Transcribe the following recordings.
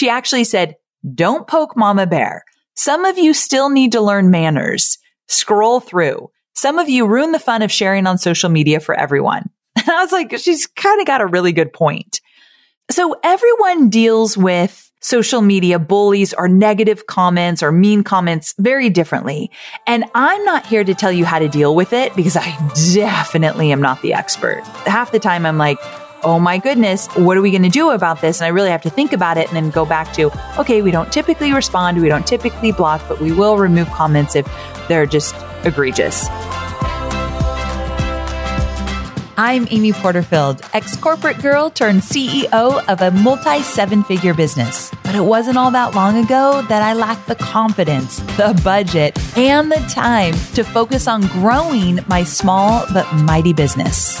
She actually said, don't poke mama bear. Some of you still need to learn manners. Scroll through. Some of you ruin the fun of sharing on social media for everyone. And I was like, she's kind of got a really good point. So everyone deals with social media bullies or negative comments or mean comments very differently. And I'm not here to tell you how to deal with it because I definitely am not the expert. Half the time I'm like, oh my goodness, what are we going to do about this? And I really have to think about it and then go back to, okay, we don't typically respond, we don't typically block, but we will remove comments if they're just egregious. I'm Amy Porterfield, ex corporate girl turned CEO of a multi seven figure business. But it wasn't all that long ago that I lacked the confidence, the budget, and the time to focus on growing my small but mighty business.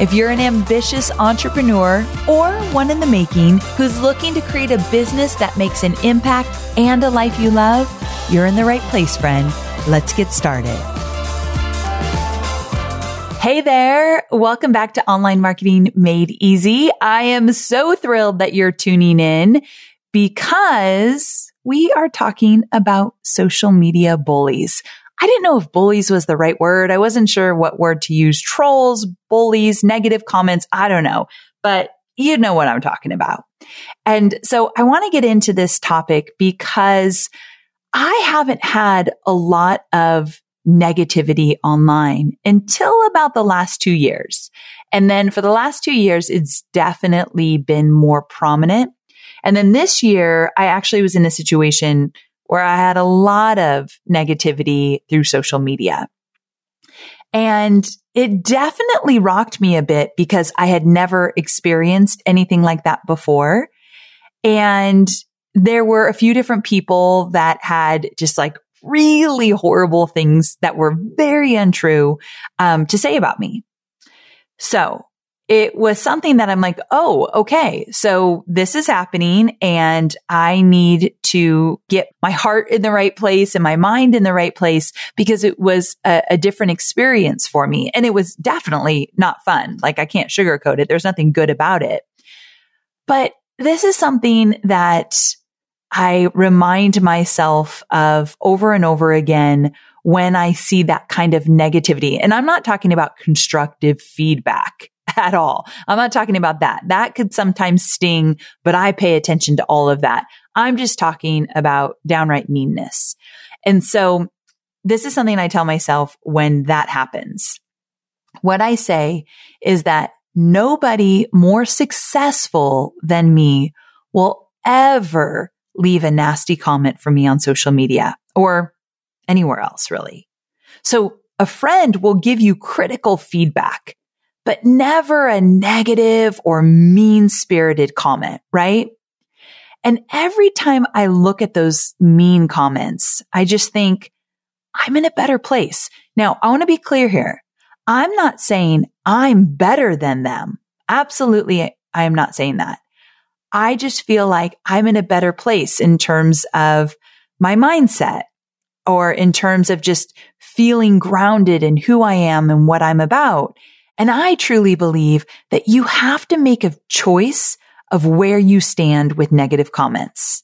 If you're an ambitious entrepreneur or one in the making who's looking to create a business that makes an impact and a life you love, you're in the right place, friend. Let's get started. Hey there. Welcome back to Online Marketing Made Easy. I am so thrilled that you're tuning in because we are talking about social media bullies. I didn't know if bullies was the right word. I wasn't sure what word to use. Trolls, bullies, negative comments. I don't know, but you know what I'm talking about. And so I want to get into this topic because I haven't had a lot of negativity online until about the last two years. And then for the last two years, it's definitely been more prominent. And then this year, I actually was in a situation where I had a lot of negativity through social media. And it definitely rocked me a bit because I had never experienced anything like that before. And there were a few different people that had just like really horrible things that were very untrue um, to say about me. So it was something that I'm like, oh, okay. So this is happening and I need to get my heart in the right place and my mind in the right place because it was a, a different experience for me. And it was definitely not fun. Like I can't sugarcoat it. There's nothing good about it. But this is something that I remind myself of over and over again when I see that kind of negativity. And I'm not talking about constructive feedback at all. I'm not talking about that. That could sometimes sting, but I pay attention to all of that. I'm just talking about downright meanness. And so this is something I tell myself when that happens. What I say is that nobody more successful than me will ever leave a nasty comment for me on social media or anywhere else, really. So a friend will give you critical feedback but never a negative or mean spirited comment, right? And every time I look at those mean comments, I just think I'm in a better place. Now, I want to be clear here. I'm not saying I'm better than them. Absolutely. I am not saying that. I just feel like I'm in a better place in terms of my mindset or in terms of just feeling grounded in who I am and what I'm about. And I truly believe that you have to make a choice of where you stand with negative comments.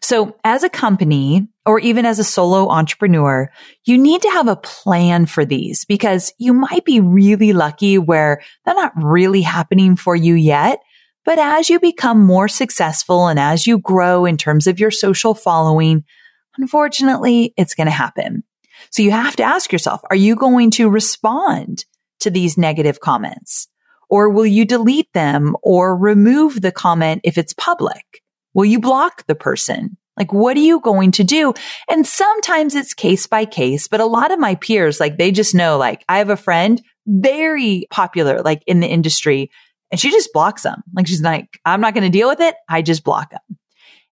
So as a company or even as a solo entrepreneur, you need to have a plan for these because you might be really lucky where they're not really happening for you yet. But as you become more successful and as you grow in terms of your social following, unfortunately, it's going to happen. So you have to ask yourself, are you going to respond to these negative comments? Or will you delete them or remove the comment if it's public? Will you block the person? Like, what are you going to do? And sometimes it's case by case, but a lot of my peers, like, they just know, like, I have a friend very popular, like in the industry, and she just blocks them. Like, she's like, I'm not going to deal with it. I just block them.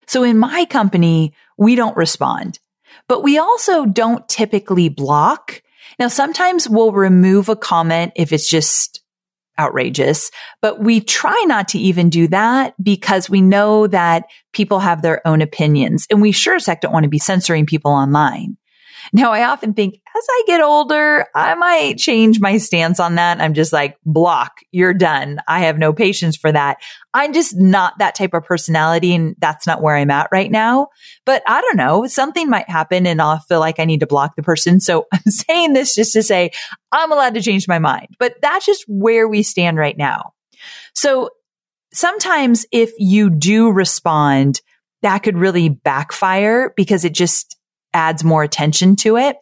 So in my company, we don't respond, but we also don't typically block Now, sometimes we'll remove a comment if it's just outrageous, but we try not to even do that because we know that people have their own opinions and we sure as heck don't want to be censoring people online. Now, I often think as I get older, I might change my stance on that. I'm just like, block, you're done. I have no patience for that. I'm just not that type of personality and that's not where I'm at right now. But I don't know, something might happen and I'll feel like I need to block the person. So I'm saying this just to say I'm allowed to change my mind, but that's just where we stand right now. So sometimes if you do respond, that could really backfire because it just adds more attention to it.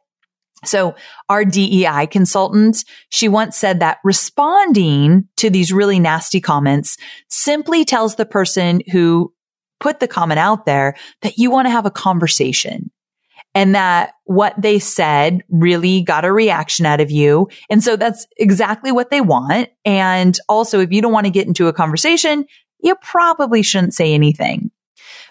So our DEI consultant, she once said that responding to these really nasty comments simply tells the person who put the comment out there that you want to have a conversation and that what they said really got a reaction out of you. And so that's exactly what they want. And also, if you don't want to get into a conversation, you probably shouldn't say anything.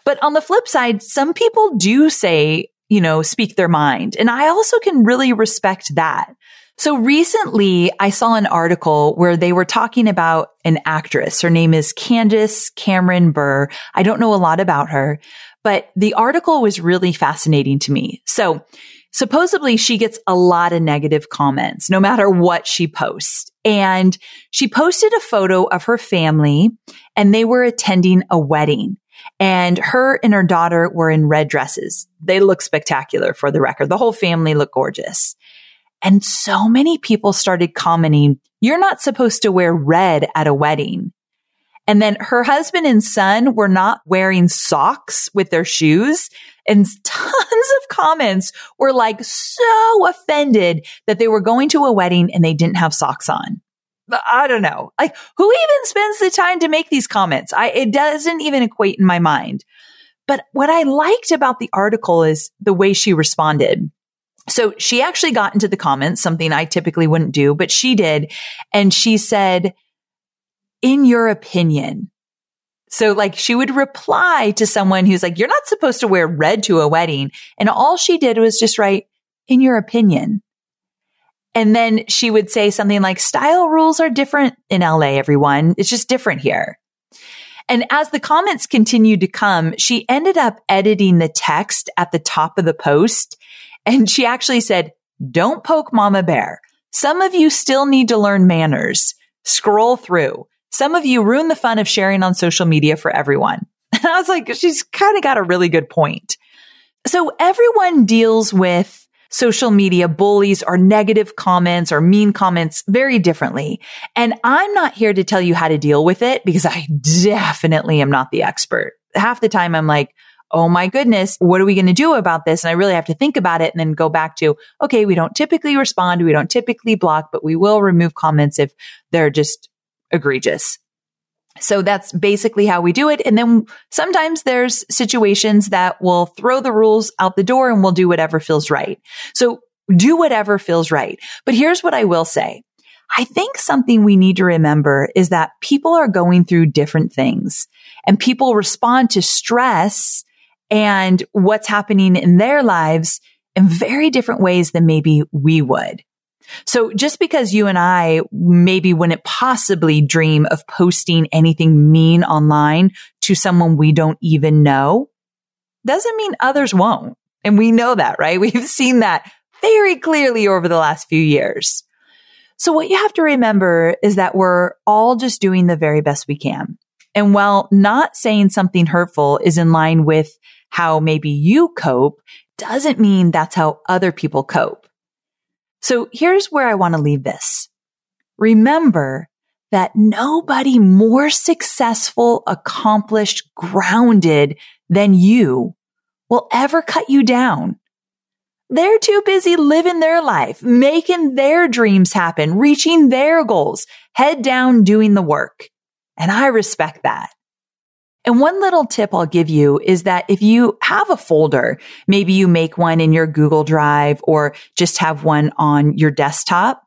But on the flip side, some people do say you know, speak their mind. And I also can really respect that. So recently I saw an article where they were talking about an actress. Her name is Candace Cameron Bure. I don't know a lot about her, but the article was really fascinating to me. So supposedly she gets a lot of negative comments no matter what she posts. And she posted a photo of her family and they were attending a wedding. And her and her daughter were in red dresses. They look spectacular for the record. The whole family looked gorgeous. And so many people started commenting, you're not supposed to wear red at a wedding. And then her husband and son were not wearing socks with their shoes. And tons of comments were like so offended that they were going to a wedding and they didn't have socks on. I don't know. Like who even spends the time to make these comments? I, it doesn't even equate in my mind. But what I liked about the article is the way she responded. So she actually got into the comments, something I typically wouldn't do, but she did. And she said, in your opinion, so like she would reply to someone who's like, you're not supposed to wear red to a wedding. And all she did was just write, in your opinion. And then she would say something like, style rules are different in LA, everyone. It's just different here. And as the comments continued to come, she ended up editing the text at the top of the post. And she actually said, don't poke mama bear. Some of you still need to learn manners. Scroll through. Some of you ruin the fun of sharing on social media for everyone. And I was like, she's kind of got a really good point. So everyone deals with social media bullies or negative comments or mean comments very differently. And I'm not here to tell you how to deal with it because I definitely am not the expert. Half the time I'm like, Oh my goodness, what are we going to do about this? And I really have to think about it and then go back to, okay, we don't typically respond. We don't typically block, but we will remove comments if they're just egregious. So that's basically how we do it. And then sometimes there's situations that will throw the rules out the door and we'll do whatever feels right. So do whatever feels right. But here's what I will say. I think something we need to remember is that people are going through different things and people respond to stress and what's happening in their lives in very different ways than maybe we would. So just because you and I maybe wouldn't possibly dream of posting anything mean online to someone we don't even know doesn't mean others won't. And we know that, right? We've seen that very clearly over the last few years. So what you have to remember is that we're all just doing the very best we can. And while not saying something hurtful is in line with how maybe you cope, doesn't mean that's how other people cope. So here's where I want to leave this. Remember that nobody more successful, accomplished, grounded than you will ever cut you down. They're too busy living their life, making their dreams happen, reaching their goals, head down doing the work. And I respect that. And one little tip I'll give you is that if you have a folder, maybe you make one in your Google Drive or just have one on your desktop,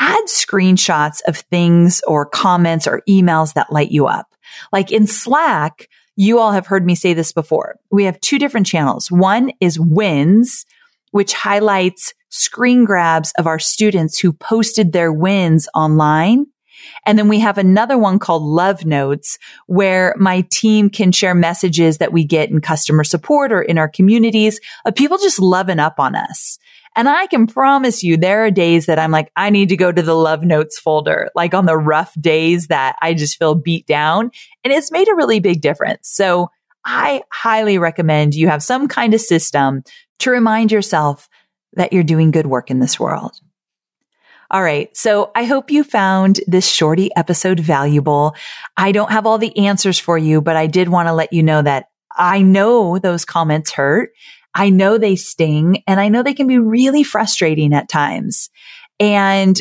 add screenshots of things or comments or emails that light you up. Like in Slack, you all have heard me say this before. We have two different channels. One is wins, which highlights screen grabs of our students who posted their wins online. And then we have another one called Love Notes, where my team can share messages that we get in customer support or in our communities of people just loving up on us. And I can promise you there are days that I'm like, I need to go to the love notes folder, like on the rough days that I just feel beat down. And it's made a really big difference. So I highly recommend you have some kind of system to remind yourself that you're doing good work in this world. All right. So I hope you found this shorty episode valuable. I don't have all the answers for you, but I did want to let you know that I know those comments hurt. I know they sting and I know they can be really frustrating at times. And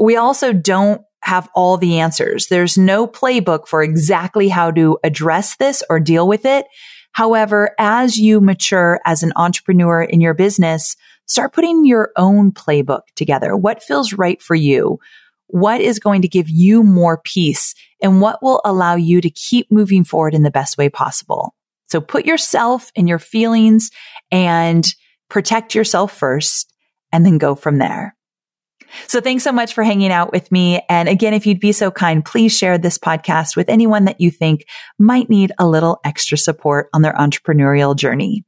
we also don't have all the answers. There's no playbook for exactly how to address this or deal with it. However, as you mature as an entrepreneur in your business, start putting your own playbook together. What feels right for you? What is going to give you more peace and what will allow you to keep moving forward in the best way possible? So put yourself and your feelings and protect yourself first and then go from there. So thanks so much for hanging out with me. And again, if you'd be so kind, please share this podcast with anyone that you think might need a little extra support on their entrepreneurial journey.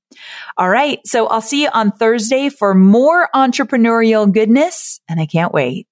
All right. So I'll see you on Thursday for more entrepreneurial goodness and I can't wait.